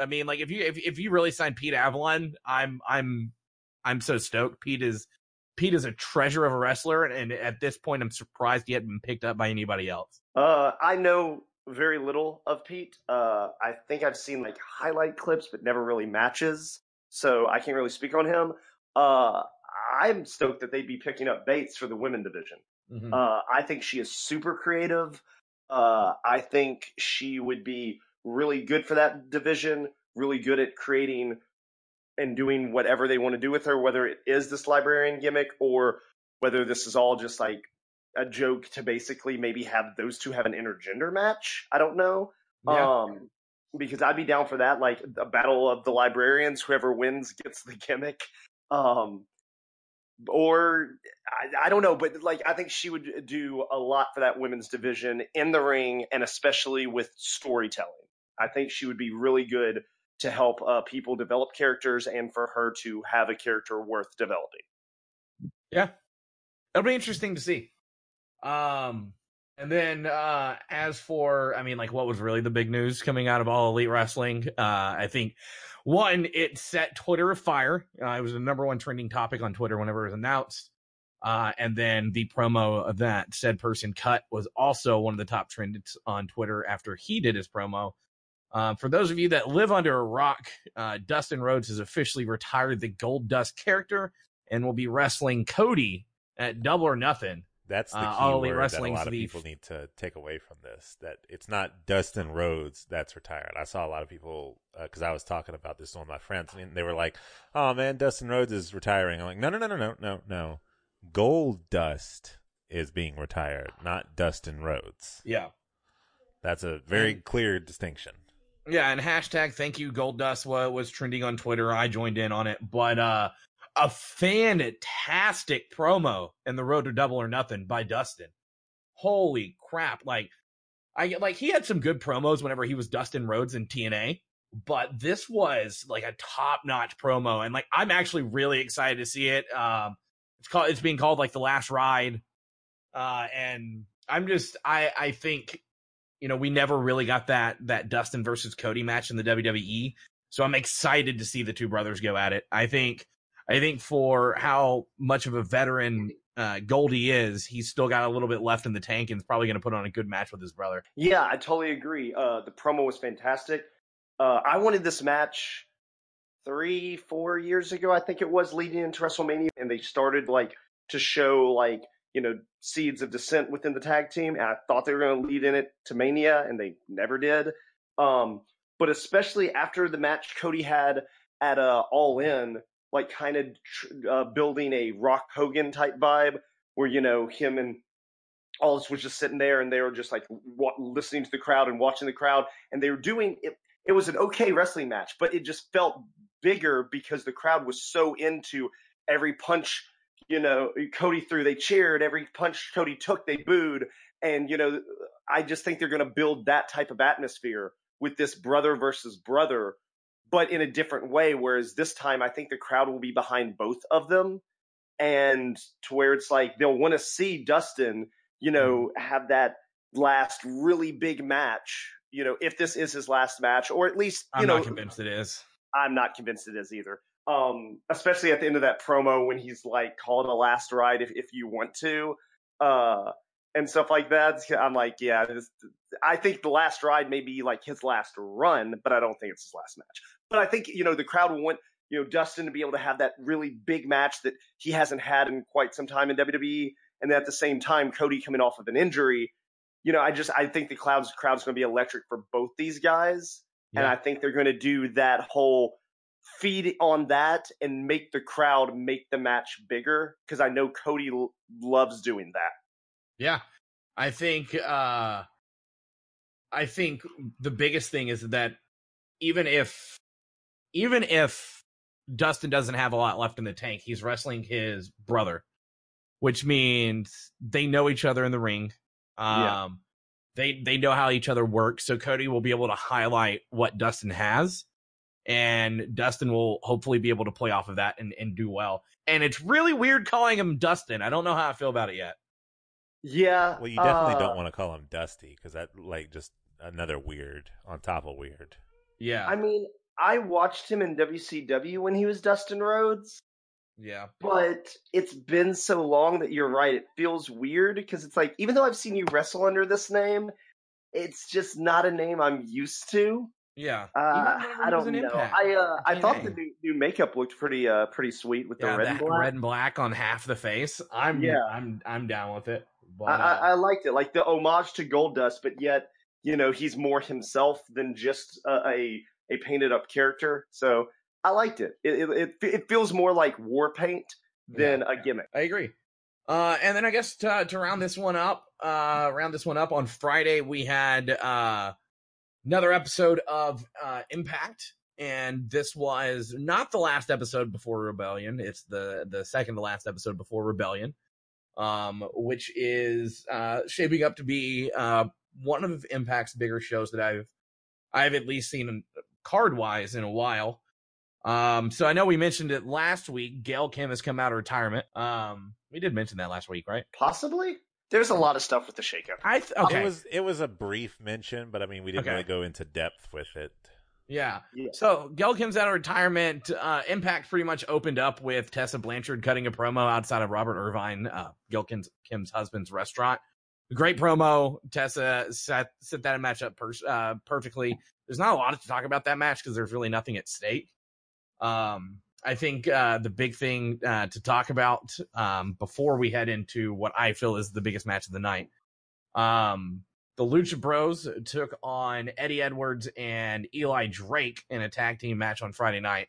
I mean, like if you if if you really sign Pete Avalon, I'm I'm I'm so stoked. Pete is Pete is a treasure of a wrestler, and, and at this point, I'm surprised he hadn't been picked up by anybody else. Uh, I know very little of Pete. Uh, I think I've seen like highlight clips, but never really matches. So I can't really speak on him. Uh, I'm stoked that they'd be picking up Bates for the women division. Mhm. Uh, I think she is super creative. Uh, I think she would be really good for that division, really good at creating and doing whatever they want to do with her, whether it is this librarian gimmick or whether this is all just like a joke to basically maybe have those two have an intergender match. I don't know. Yeah. Um, because I'd be down for that, like a battle of the librarians. Whoever wins gets the gimmick. Um, or I, I don't know, but like I think she would do a lot for that women's division in the ring, and especially with storytelling. I think she would be really good to help uh, people develop characters, and for her to have a character worth developing. Yeah. It'll be interesting to see. Um, and then uh, as for, I mean, like what was really the big news coming out of all elite wrestling? Uh, I think one, it set Twitter afire. Uh, it was the number one trending topic on Twitter whenever it was announced. Uh, and then the promo of that said person cut was also one of the top trends on Twitter after he did his promo. Uh, for those of you that live under a rock, uh, Dustin Rhodes has officially retired the Gold Dust character and will be wrestling Cody at Double or Nothing. That's the Uh, key Elite word that a lot of the- people need to take away from this. That it's not Dustin Rhodes that's retired. I saw a lot of people because I was talking about this to one of my friends, and they were like, "Oh man, Dustin Rhodes is retiring." I'm like, "No, no, no, no, no, no, no. Gold Dust is being retired, not Dustin Rhodes. Yeah. That's a very clear distinction." Yeah, and hashtag thank you Gold Dust was, trending on Twitter. I joined in on it, but uh a fantastic promo in the Road to Double or Nothing by Dustin. Holy crap! Like, I like he had some good promos whenever he was Dustin Rhodes in TNA, but this was like a top notch promo, and like I'm actually really excited to see it. Um, it's called it's being called like the Last Ride, uh, and I'm just I I think you know, we never really got that that Dustin versus Cody match in the WWE. So I'm excited to see the two brothers go at it. I think I think for how much of a veteran uh, Goldie is, he's still got a little bit left in the tank and is probably going to put on a good match with his brother. Yeah, I totally agree. Uh, the promo was fantastic. Uh, I wanted this match three, four years ago, I think it was, leading into WrestleMania, and they started like to show like you know seeds of dissent within the tag team. And I thought they were going to lead in it to Mania, and they never did. Um, but especially after the match Cody had at uh, All In, like kind of tr- uh, building a Rock Hogan type vibe, where you know him and Aldis was just sitting there, and they were just like listening to the crowd and watching the crowd, and they were doing it. It was an okay wrestling match, but it just felt bigger because the crowd was so into every punch you know Cody threw they cheered every punch Cody took they booed and you know I just think they're going to build that type of atmosphere with this brother versus brother but in a different way whereas this time I think the crowd will be behind both of them and to where it's like they'll want to see Dustin you know mm-hmm. have that last really big match you know if this is his last match or at least you I'm know not convinced it is. I'm not convinced it is either. Um, especially at the end of that promo when he's like, call it a last ride if, if you want to, uh, and stuff like that. I'm like, yeah, this, I think the last ride may be like his last run, but I don't think it's his last match. But I think, you know, the crowd will want, you know, Dustin to be able to have that really big match that he hasn't had in quite some time in WWE. And then at the same time, Cody coming off of an injury, you know, I just, I think the crowd's, crowd's going to be electric for both these guys. And I think they're going to do that whole feed on that and make the crowd make the match bigger because I know Cody l- loves doing that. Yeah. I think uh I think the biggest thing is that even if even if Dustin doesn't have a lot left in the tank, he's wrestling his brother, which means they know each other in the ring. Um Yeah. they they know how each other works, so Cody will be able to highlight what Dustin has and Dustin will hopefully be able to play off of that and, and do well. And it's really weird calling him Dustin. I don't know how I feel about it yet. Yeah. Well, you definitely uh, don't want to call him Dusty because that like just another weird on top of weird. Yeah. I mean, I watched him in WCW when he was Dustin Rhodes, yeah. but it's been so long that you're right. It feels weird because it's like, even though I've seen you wrestle under this name, it's just not a name I'm used to. Yeah. Uh, I don't know. Impact, I uh, I thought the new, new makeup looked pretty uh pretty sweet with the red and black. red and black on half the face. I'm Yeah. I'm I'm down with it. But, I, I, uh, I liked it, like the homage to Goldust, but yet you know he's more himself than just a a, a painted up character. So I liked it. It it, it, it feels more like war paint than a gimmick. I agree. Uh, and then I guess to, to round this one up, uh, round this one up on Friday, we had uh, another episode of uh, Impact, and this was not the last episode before Rebellion. It's the the second to last episode before Rebellion, um, which is uh, shaping up to be uh, one of Impact's bigger shows that I've I've at least seen card wise in a while. Um, so I know we mentioned it last week. Gail Kim has come out of retirement. Um, we did mention that last week, right? Possibly. There's a lot of stuff with the shakeup. I th- okay. It was it was a brief mention, but I mean we didn't Okay. really go into depth with it. yeah. Yeah. So Gail Kim's out of retirement. Uh, Impact pretty much opened up with Tessa Blanchard cutting a promo outside of Robert Irvine, uh, Gail Kim's, Kim's husband's restaurant. Great promo. Tessa set set that match up per- uh, perfectly. There's not a lot to talk about that match because there's really nothing at stake. Um, I think uh, the big thing uh, to talk about um, before we head into what I feel is the biggest match of the night, um, the Lucha Bros took on Eddie Edwards and Eli Drake in a tag team match on Friday night,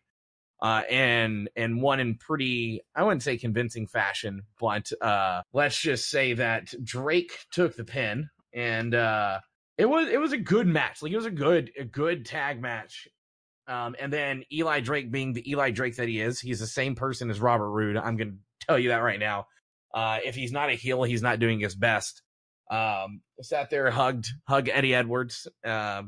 uh, and and won in pretty I wouldn't say convincing fashion, but uh, let's just say that Drake took the pin, and uh, it was it was a good match. Like it was a good a good tag match. Um, and then Eli Drake being the Eli Drake that he is, he's the same person as Robert Roode. I'm going to tell you that right now. Uh, if he's not a heel, he's not doing his best. Um, sat there, hugged, hug Eddie Edwards, uh,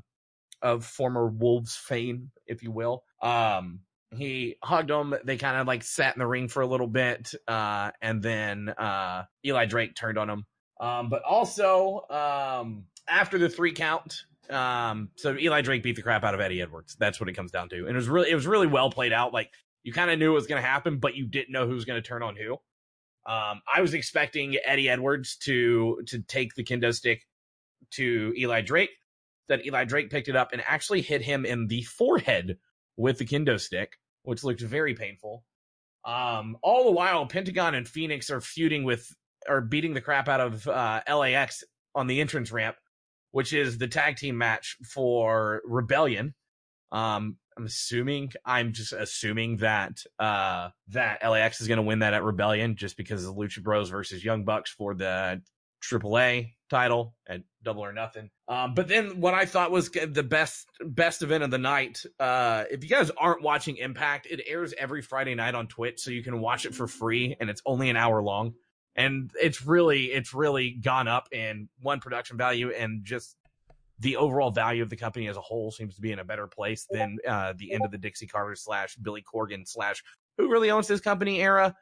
of former Wolves fame, if you will. Um, he hugged him. They kind of like sat in the ring for a little bit. Uh, and then, uh, Eli Drake turned on him. Um, but also, um, after the three count, um, so Eli Drake beat the crap out of Eddie Edwards. That's what it comes down to. And it was really, it was really well played out. Like you kind of knew it was going to happen, but you didn't know who was going to turn on who. Um, I was expecting Eddie Edwards to to take the kendo stick to Eli Drake. That Eli Drake picked it up and actually hit him in the forehead with the kendo stick, which looked very painful. Um, all the while, Pentagon and Fenix are feuding with, are beating the crap out of uh, LAX on the entrance ramp, which is the tag team match for Rebellion. Um, I'm assuming, I'm just assuming that uh, that LAX is going to win that at Rebellion just because of Lucha Bros versus Young Bucks for the AAA title at Double or Nothing. Um, but then what I thought was the best best event of the night. Uh, if you guys aren't watching Impact, it airs every Friday night on Twitch, so you can watch it for free, and it's only an hour long. And it's really it's really gone up in one production value and just the overall value of the company as a whole seems to be in a better place than uh, the end of the Dixie Carter slash Billy Corgan slash who really owns this company era.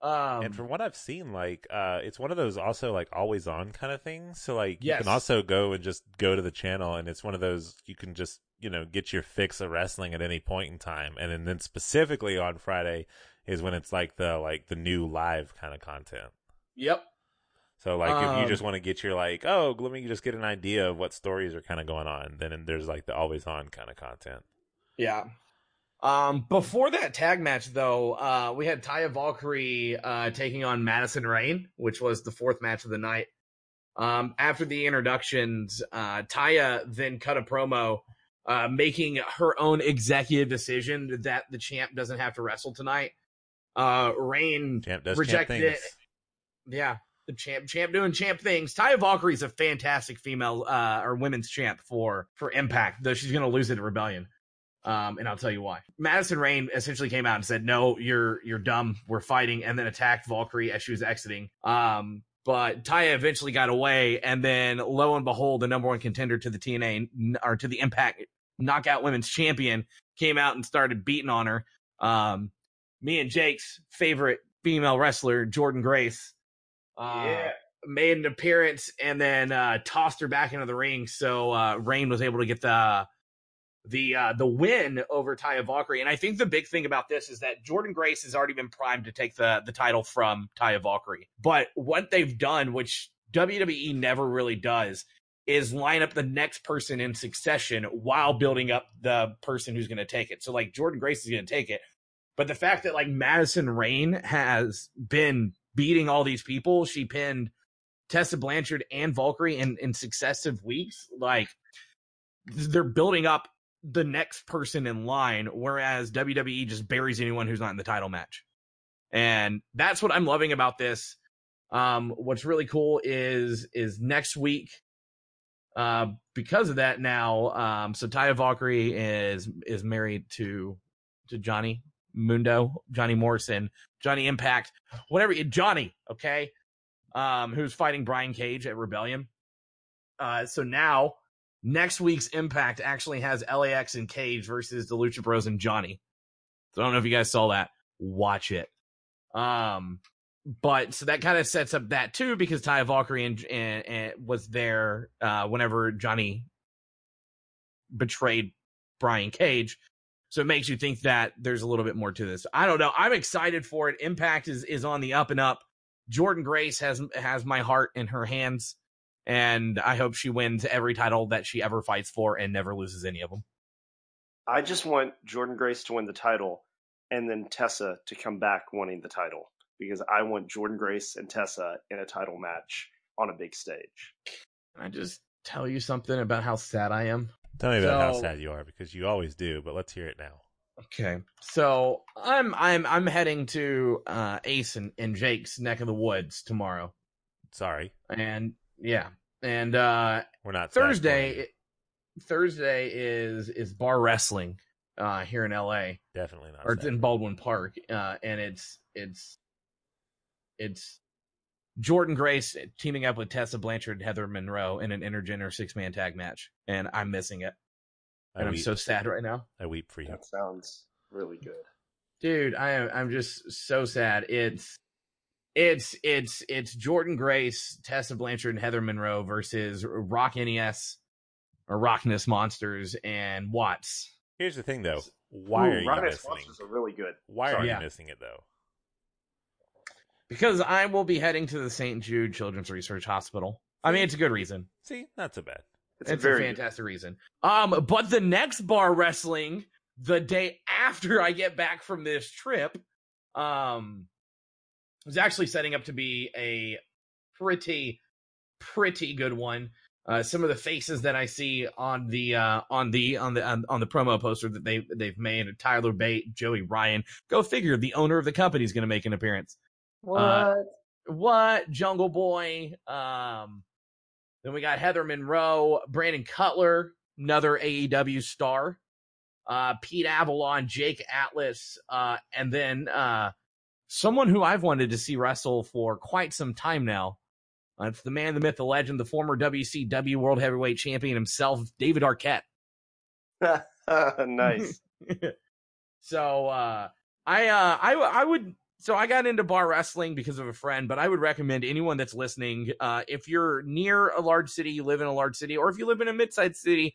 Um, and from what I've seen, like uh, it's one of those also like always on kind of things. So like Yes. you can also go and just go to the channel, and it's one of those you can just you know get your fix of wrestling at any point in time. And then, then specifically on Friday is when it's like the like the new live kind of content. Yep. So like if you Um, just want to get your like oh let me just get an idea of what stories are kind of going on, then there's like the always on kind of content. Yeah. Um, before that tag match, though, uh, we had Taya Valkyrie uh, taking on Madison Rayne, which was the fourth match of the night. Um, after the introductions, uh, Taya then cut a promo, uh, making her own executive decision that the champ doesn't have to wrestle tonight. Uh, Rayne Champ does champ rejected it. Yeah, the champ, champ doing champ things. Taya Valkyrie is a fantastic female uh, or women's champ for for Impact, though she's going to lose it at Rebellion. Um, and I'll tell you why. Madison Rayne essentially came out and said, "No, you're you're dumb. We're fighting," and then attacked Valkyrie as she was exiting. Um, but Taya eventually got away, and then lo and behold, the number one contender to the TNA or to the Impact Knockout Women's Champion came out and started beating on her. Um, me and Jake's favorite female wrestler, Jordynne Grace, yeah. made an appearance and then uh, tossed her back into the ring. So uh, Rayne was able to get the the uh, the win over Taya Valkyrie. And I think the big thing about this is that Jordynne Grace has already been primed to take the the title from Taya Valkyrie. But what they've done, which WWE never really does, is line up the next person in succession while building up the person who's going to take it. So like Jordynne Grace is going to take it. But the fact that like Madison Rayne has been beating all these people, she pinned Tessa Blanchard and Valkyrie in, in successive weeks. Like they're building up the next person in line, whereas WWE just buries anyone who's not in the title match. And that's what I'm loving about this. Um, what's really cool is is next week, uh, because of that now, um, so Taya Valkyrie is is married to to Johnny Mundo, Johnny Morrison, Johnny Impact, whatever Johnny, okay, um, who's fighting Brian Cage at Rebellion. Uh, so now next week's Impact actually has LAX and Cage versus the Lucha Bros and Johnny. So I don't know if you guys saw that. Watch it. Um, but so that kind of sets up that too because Ty Valkyrie and, and, and was there uh, whenever Johnny betrayed Brian Cage. So it makes you think that there's a little bit more to this. I don't know. I'm excited for it. Impact is is on the up and up. Jordynne Grace has has my heart in her hands, and I hope she wins every title that she ever fights for and never loses any of them. I just want Jordynne Grace to win the title and then Tessa to come back wanting the title because I want Jordynne Grace and Tessa in a title match on a big stage. Can I just tell you something about how sad I am? Tell me about how sad you are because you always do, but let's hear it now. Okay, so I'm I'm I'm heading to uh, Ace and, and Jake's neck of the woods tomorrow, Sorry, and yeah, and uh, we're not Thursday. Thursday is is bar wrestling uh, here in LA. Definitely not. or it's in. Baldwin Park, uh, and it's it's it's Jordynne Grace teaming up with Tessa Blanchard, and Heather Monroe in an intergender six man tag match, and I'm missing it, I and I'm so sad right now, I weep for you. That sounds really good. dude. I am I'm just so sad. It's it's it's it's Jordynne Grace, Tessa Blanchard, and Heather Monroe versus Rock NES or Rockness Monsters and Watts. Here's the thing, though. Why Ooh, are you Ryan missing? Monsters are really good. Why are you Yeah. missing it though? Because I will be heading to the St. Jude Children's Research Hospital. I mean, it's a good reason. See, not so bad. It's, It's, a a, very fantastic reason. Um, but the next bar wrestling, the day after I get back from this trip, um, is actually setting up to be a pretty, pretty good one. Uh, some of the faces that I see on the uh, on the on the on, on the promo poster that they they've made Tyler Bate, Joey Ryan. Go figure. The owner of the company is going to make an appearance. Uh, what Jungle Boy? Um, then we got Heather Monroe, Brandon Cutler, another AEW star, uh, Pete Avalon, Jake Atlas, uh, and then uh, someone who I've wanted to see wrestle for quite some time now. Uh, it's the man, the myth, the legend, the former WCW World Heavyweight Champion himself, David Arquette. nice. so uh I uh I I would so I got into bar wrestling because of a friend, but I would recommend anyone that's listening, uh if you're near a large city, you live in a large city, or if you live in a mid-sized city,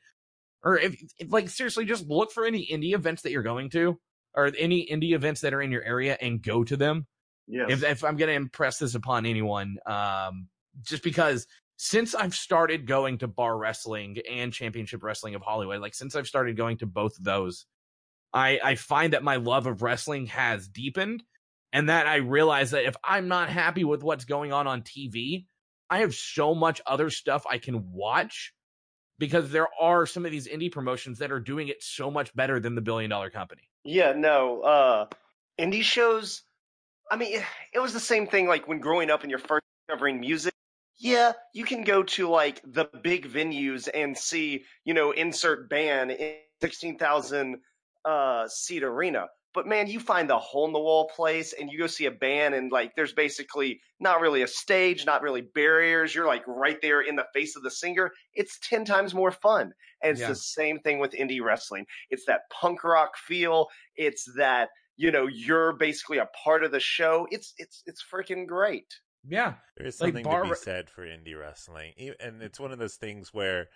or if, if like seriously just look for any indie events that you're going to or any indie events that are in your area and go to them Yes. if, if I'm going to impress this upon anyone, um, just because since I've started going to bar wrestling and championship wrestling of Hollywood, like since I've started going to both of those, I, I find that my love of wrestling has deepened and that I realize that if I'm not happy with what's going on on TV, I have so much other stuff I can watch because there are some of these indie promotions that are doing it so much better than the billion dollar company. Yeah, no. Uh, indie shows. I mean, it was the same thing. Like when growing up and you're first discovering music. Yeah, you can go to like the big venues and see, you know, insert band in sixteen thousand uh, seat arena. But man, you find the hole in the wall place and you go see a band and like there's basically not really a stage, not really barriers. You're like right there in the face of the singer. It's 10 times more fun. And it's Yeah. the same thing with indie wrestling. It's that punk rock feel. It's that, you know, you're basically a part of the show. It's it's it's freaking great. Yeah. There is Like something bar to be said for indie wrestling, and it's one of those things where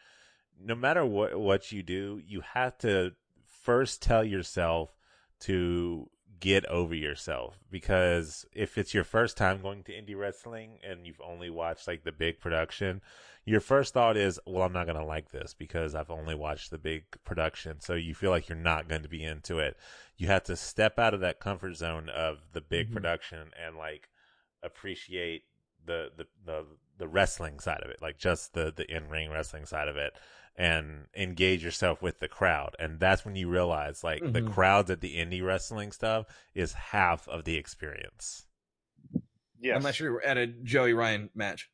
no matter what what you do, you have to first tell yourself to get over yourself because if it's your first time going to indie wrestling and you've only watched like the big production, your first thought is, well, I'm not going to like this because I've only watched the big production. So you feel like you're not going to be into it. You have to step out of that comfort zone of the big Mhm. production and like appreciate the, the, the, the wrestling side of it, like just the, the in ring wrestling side of it and engage yourself with the crowd. And that's when you realize like the Mhm. crowds at the indie wrestling stuff is half of the experience. Yeah, Unless you're at a Joey Ryan match.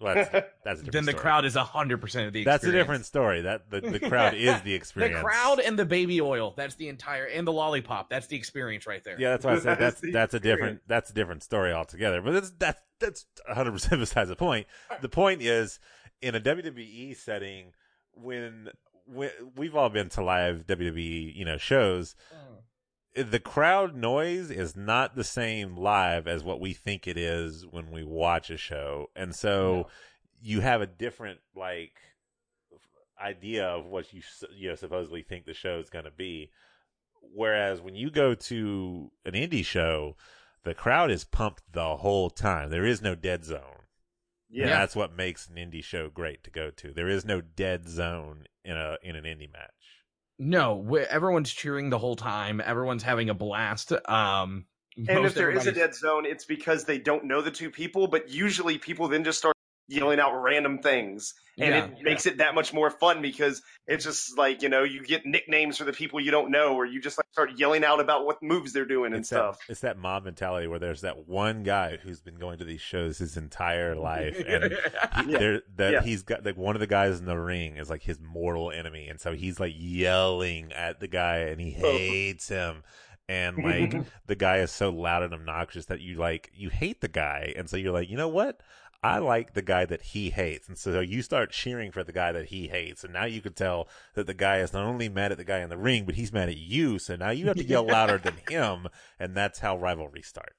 Well, that's, that's a different then the story. crowd is hundred percent of the. That's a different story. That the, the crowd is the experience. The crowd and the baby oil. That's the entire and the lollipop. That's the experience right there. Yeah, that's why I said That's that's that's a different that's a different story altogether. But that's that's that's 100 percent besides the point. The point is in a WWE setting when when we've all been to live WWE you know shows. Mm. The crowd noise is not the same live as what we think it is when we watch a show, and so you have a different like idea of what you you know supposedly think the show is going to be. Whereas when you go to an indie show, the crowd is pumped the whole time. There is no dead zone. Yeah. And that's what makes an indie show great to go to. There is no dead zone in a in an indie match. No, everyone's cheering the whole time. Everyone's having a blast. Um, And most if there is a dead zone, it's because they don't know the two people, but usually people then just start yelling out random things. And Yeah. it makes it that much more fun because it's just like, you know, you get nicknames for the people you don't know, or you just like start yelling out about what moves they're doing and It's stuff. that it's that mob mentality where there's that one guy who's been going to these shows his entire life, and he, yeah. that yeah. he's got like one of the guys in the ring is like his mortal enemy, and so he's like yelling at the guy, and he Oh. hates him. And like the guy is so loud and obnoxious that you like you hate the guy, and so you're like, you know what? I like the guy that he hates, and so you start cheering for the guy that he hates, and now you can tell that the guy is not only mad at the guy in the ring, but he's mad at you. So now you have to yell louder than him, and that's how rivalries start.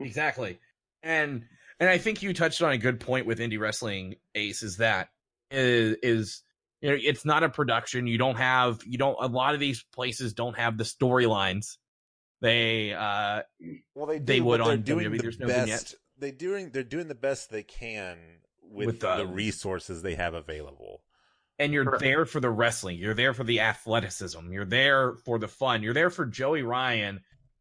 exactly. And and I think you touched on a good point with indie wrestling, Ace. Is that is is you know it's not a production. You don't have you don't a lot of these places don't have the storylines they uh Well, they They do, would but they're on doing WWE. the There's no best. vignettes. They doing they're doing the best they can with, With, the uh, resources they have available. and you're Correct. there for the wrestling. You're there for the athleticism. You're there for the fun. You're there for Joey Ryan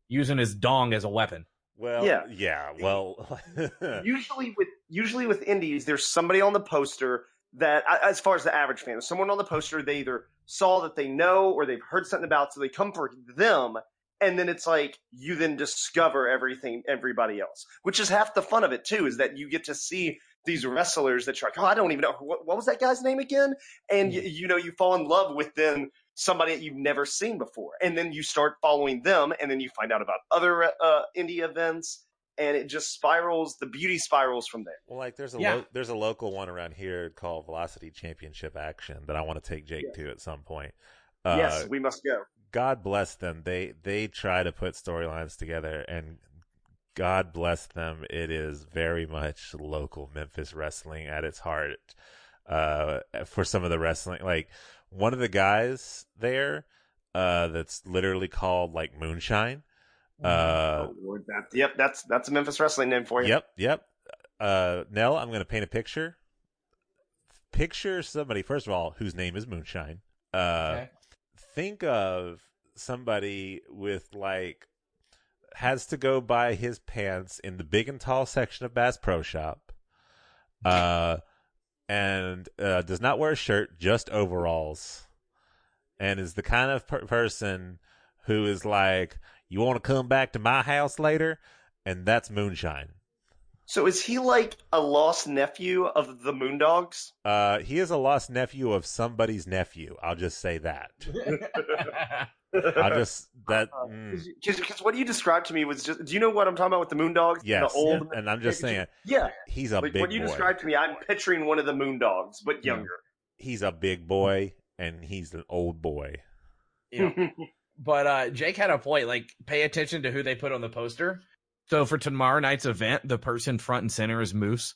using his dong as a weapon. Well, Yeah. yeah. Well, usually with usually with indies, there's somebody on the poster that, as far as the average fan, there's someone on the poster they either saw that they know or they've heard something about, so they come for them, and then it's like you then discover everything, everybody else, which is half the fun of it too, is that you get to see these wrestlers that you're like, oh, I don't even know what, what was that guy's name again, and you, you know you fall in love with then somebody that you've never seen before, and then you start following them, and then you find out about other uh, indie events. And it just spirals. The beauty spirals from there. well, like there's a Yeah. lo- there's a local one around here called Velocity Championship Action that I want to take Jake to at some point. Uh, yes, we must go. God bless them. They they try to put storylines together, and God bless them. It is very much local Memphis wrestling at its heart. Uh, for some of the wrestling, like one of the guys there, uh, that's literally called like Moonshine. Uh, oh, Lord, that, yep, that's that's a Memphis wrestling name for you. Yep, yep. Uh, Nel, I'm going to paint a picture. Picture somebody, first of all, whose name is Moonshine. Uh, Okay. Think of somebody with like has to go buy his pants in the big and tall section of Bass Pro Shop. Uh, and uh, does not wear a shirt, just overalls, and is the kind of per- person who is like, "You want to come back to my house later?" And that's Moonshine. So is he like a lost nephew of the Moondogs? Uh, he is a lost nephew of somebody's nephew. I'll just say that. I'll just that. mm, Because what you described to me was just. Do you know what I'm talking about with the Moondogs? yes, The old. and I'm just saying Yeah. he's a Like big what you boy. described to me, I'm picturing one of the Moondogs, but younger. He's a big boy, and he's an old boy. Yeah. But uh, Jake had a point. Like, pay attention to who they put on the poster. So for tomorrow night's event, the person front and center is Moose.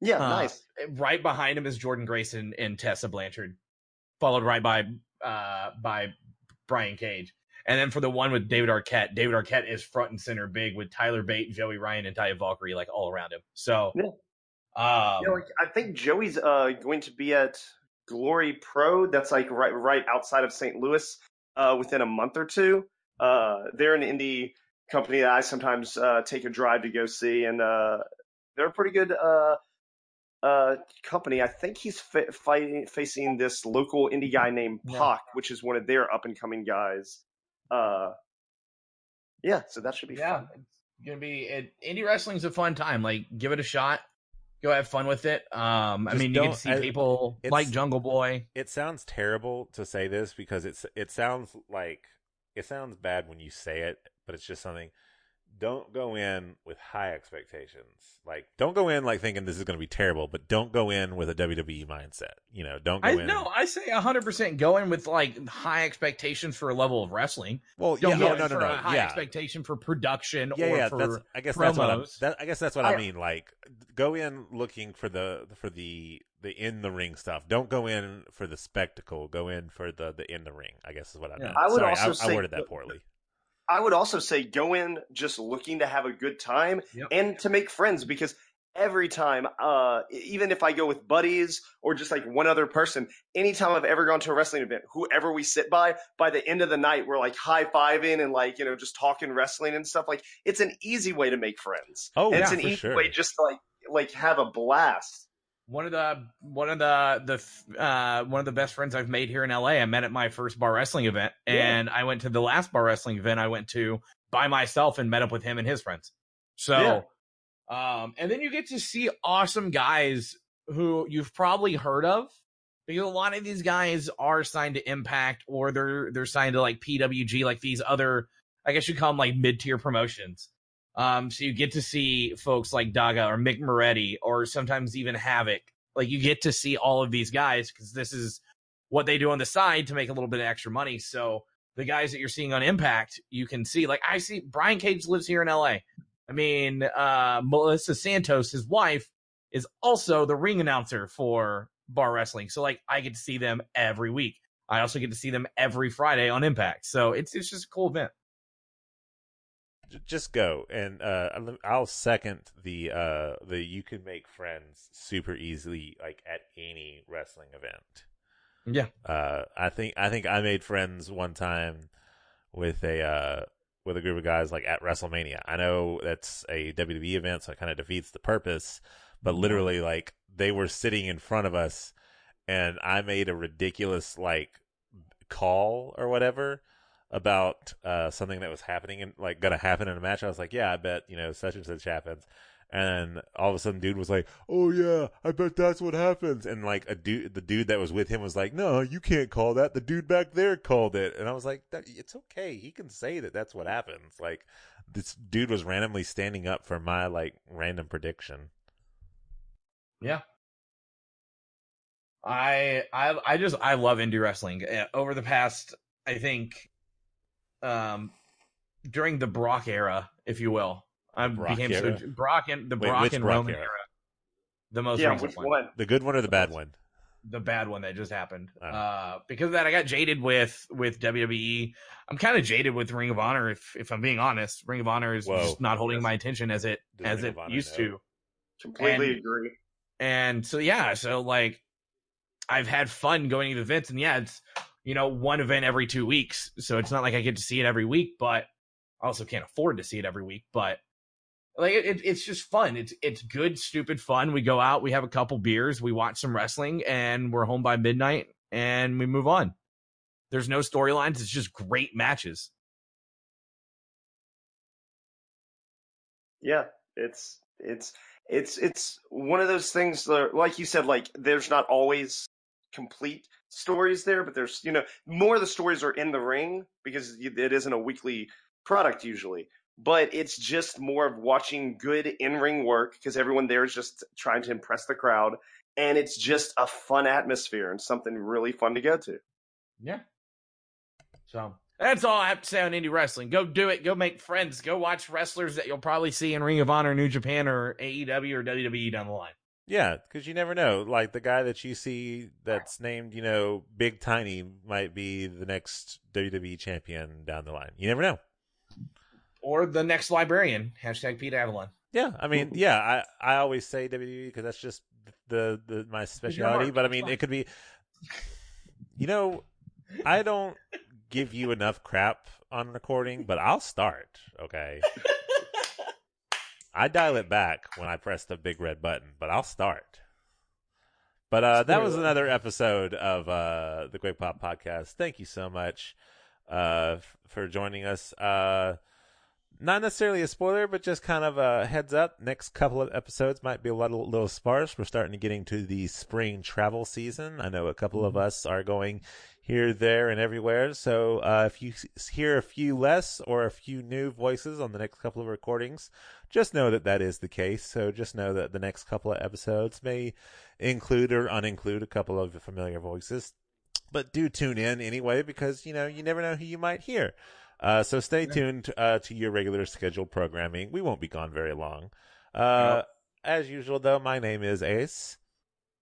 yeah, Uh, nice. Right behind him is Jordynne Grayson and Tessa Blanchard, followed right by uh by Brian Cage. And then for the one with David Arquette, David Arquette is front and center big with Tyler Bate, Joey Ryan, and Taya Valkyrie like all around him. So Yeah. um Yeah, like, I think Joey's uh, going to be at Glory Pro. That's like right right outside of St. Louis uh, within a month or two. Uh, they're an indie company that I sometimes uh, take a drive to go see, and uh, they're a pretty good uh, uh, company. I think he's fa- fighting facing this local indie guy named Yeah. Pac, which is one of their up and coming guys. Uh, yeah, so that should be yeah, fun. it's gonna be it, indie wrestling's a fun time. Like, give it a shot. Go have fun with it. Um, I mean, you get see I- people like Jungle Boy. It sounds terrible to say this because it's it sounds like it sounds bad when you say it, but it's just something. Don't go in with high expectations. Like, don't go in like thinking this is going to be terrible, but don't go in with a WWE mindset. You know, don't go I in. no, I say hundred percent go in with like high expectations for a level of wrestling. well, Don't yeah, go no, in no, for no, a high yeah, expectation for production yeah, or yeah. for That's I guess that's what I'm. That, I guess that's what I, I- mean. Like, go in looking for the for the the in the ring stuff. Don't go in for the spectacle. Go in for the the in the ring. I guess is what I Yeah. meant. I would Sorry, also I, say I worded that that- poorly. I would also say go in just looking to have a good time Yep. and to make friends because every time, uh, even if I go with buddies or just like one other person, anytime I've ever gone to a wrestling event, whoever we sit by, by the end of the night, we're like high fiving and like, you know, just talking wrestling and stuff. Like it's an easy way to make friends. Oh, and it's an easy sure. way just to like, like have a blast. One of the one of the the uh one of the best friends I've made here in LA. I met at my first bar wrestling event, Yeah. and I went to the last bar wrestling event I went to by myself and met up with him and his friends. So, um, and then you get to see awesome guys who you've probably heard of. Because a lot of these guys are signed to Impact or they're they're signed to like PWG, like these other, I guess you call them like mid tier promotions. Um, so you get to see folks like Daga or Mick Moretti or sometimes even Havoc. Like you get to see all of these guys because this is what they do on the side to make a little bit of extra money. So the guys that you're seeing on Impact, you can see like I see Brian Cage lives here in LA. I mean, uh, Melissa Santos, his wife, is also the ring announcer for bar wrestling. So like I get to see them every week. I also get to see them every Friday on Impact. So it's it's just a cool event. Just go and uh, I'll- I'll second the uh, the you can make friends super easily like at any wrestling event. Yeah. Uh, I think I think I made friends one time with a uh, with a group of guys like at WrestleMania. I know that's a WWE event, so it kind of defeats the purpose. But literally, like they were sitting in front of us, and I made a ridiculous like call or whatever about uh, something that was happening and like gonna happen in a match. I was like, yeah, I bet you know such and such happens. And all of a sudden, dude was like, "Oh yeah, I bet that's what happens." And like a dude, the dude that was with him was like, "No, you can't call that. The dude back there called it." And I was like, "It's okay. He can say that that's what happens." Like this dude was randomly standing up for my like random prediction. Yeah. I I I just I love indie wrestling. Uh, Over the past, I think, um, during the Brock era, if you will, I Brock became era? so Brock and the Wait, Brock which and Brock Roman era? era? the most yeah, recent which one. one? The good one or the bad one? the bad one that just happened. Oh. Uh, because of that, I got jaded with with WWE. I'm kind of jaded with Ring of Honor. If if I'm being honest, Ring of Honor is Whoa. just not holding my attention as it as Ring it Honor used know? to. Completely And- agree. And so yeah, so like I've had fun going to the events, and yeah, it's you know one event every two weeks, so it's not like I get to see it every week, but I also can't afford to see it every week. But like it, it's just fun. It's it's good, stupid fun. We go out, we have a couple beers, we watch some wrestling, and we're home by midnight, and we move on. There's no storylines. It's just great matches. Yeah, it's it's it's it's one of those things that, like you said, like there's not always complete stories there, but there's you know more of the stories are in the ring because it isn't a weekly product usually. But it's just more of watching good in ring work because everyone there is just trying to impress the crowd, and it's just a fun atmosphere and something really fun to go to. Yeah. So that's all I have to say on indie wrestling. Go do it. Go make friends. Go watch wrestlers that you'll probably see in Ring of Honor, New Japan, or AEW or WWE down the line. Yeah, because you never know. Like the guy that you see that's named, you know, Big Tiny might be the next WWE champion down the line. You never know. Or the next librarian. Hashtag Pete Avalon. Yeah, I mean, yeah, I I always say WWE because that's just the the my specialty. But I mean, it could be, you know, I don't give you enough crap on recording, but I'll start. Okay, I dial it back when I press the big red button, but I'll start. But uh, that was another episode of uh, the Quick Pop Podcast. Thank you so much uh, f- for joining us. Uh, not necessarily a spoiler, but just kind of a heads up. Next couple of episodes might be a little, little sparse. We're starting to get into the spring travel season. I know a couple of us are going here, there, and everywhere. So uh, if you hear a few less or a few new voices on the next couple of recordings, just know that that is the case. So just know that the next couple of episodes may include or uninclude a couple of familiar voices. But do tune in anyway because, you know, you never know who you might hear. Uh, so stay tuned uh, to your regular scheduled programming. We won't be gone very long. Uh, As usual, though, my name is Ace.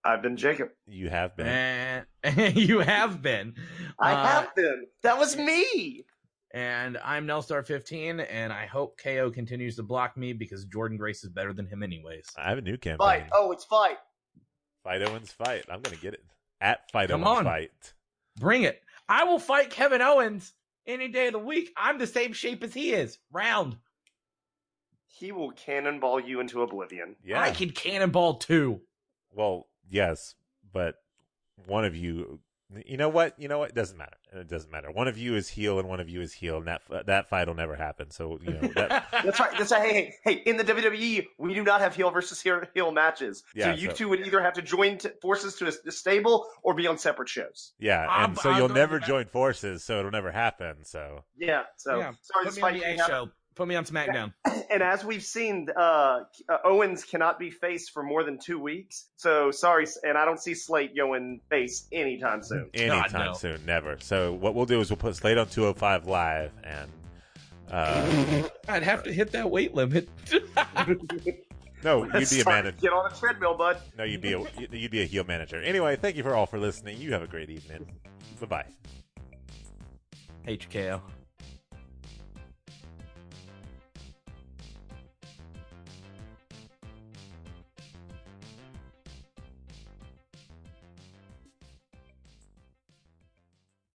I've been Jacob. You have been. And you have been. I Uh, have been. That was me. And I'm Nelstar15, and I hope KO continues to block me because Jordynne Grace is better than him, anyways. I have a new campaign. Fight. Oh, it's fight. Fight Owens Fight. I'm going to get it. At Fight Come Owens on. Fight. Bring it. I will fight Kevin Owens any day of the week. I'm the same shape as he is. Round. He will cannonball you into oblivion. Yeah. I can cannonball too. Well, yes, but one of you. You know what? You know what? It doesn't matter. It doesn't matter. One of you is heel and one of you is heel, and that that fight will never happen. So you know that. That's right. That's right. Hey, hey, hey! In the WWE, we do not have heel versus heel, heel matches. Yeah, so you so- two would either have to join t- forces to a, a stable or be on separate shows. Yeah, I'm- and so I'm you'll never join forces, so it'll never happen. So Yeah. So Yeah, sorry, this me fight A show. Put me on SmackDown. And as we've seen, uh, uh, Owens cannot be faced for more than two weeks. So sorry, and I don't see Slate going face anytime soon. anytime no. soon, never. So what we'll do is we'll put Slate on 205 live, and uh, I'd have to hit that weight limit. no, you'd be a Sorry, manager. Get on a treadmill, bud. No, you'd be a you'd be a heel manager. Anyway, thank you for all for listening. You have a great evening. Bye bye. HKO.